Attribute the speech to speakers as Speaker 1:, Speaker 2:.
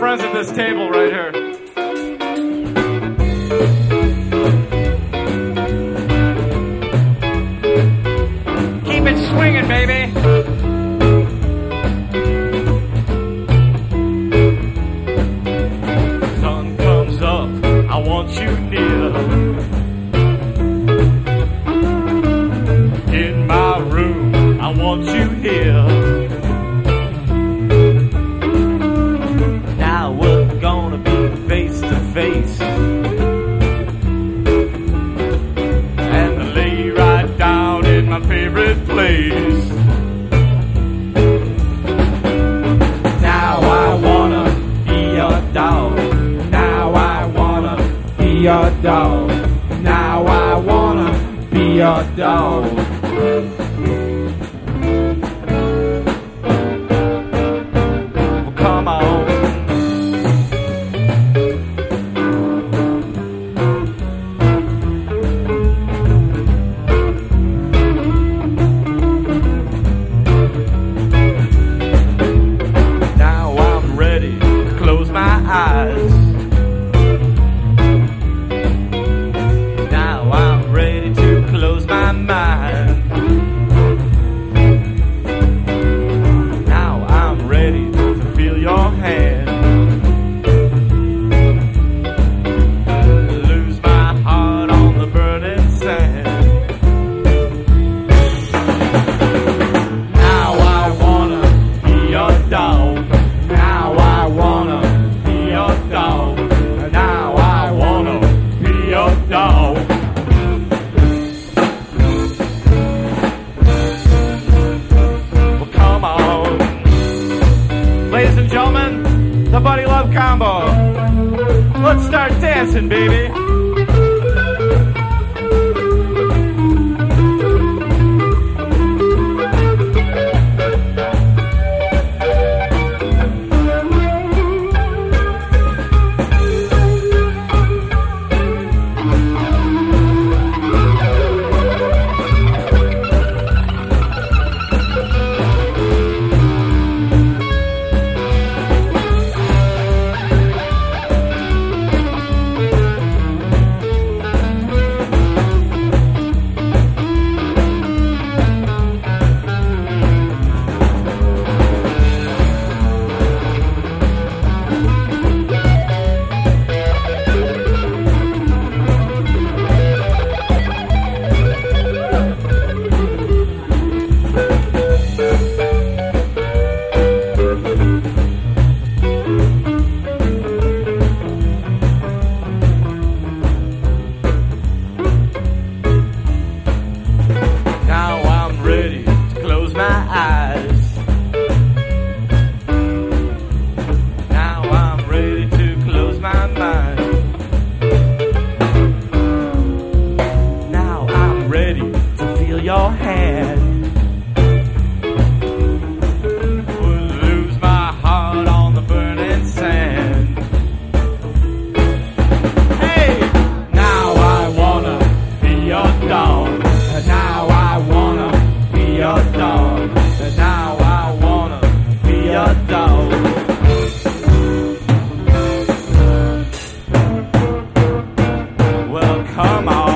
Speaker 1: friends at this table right here. swinging, baby. Sun comes up, I want you near. In my room, I want you face. And I lay right down in my favorite place. Now I wanna be a dog. Now I wanna be a dog. Now I wanna be a dog. dancing, baby. come on.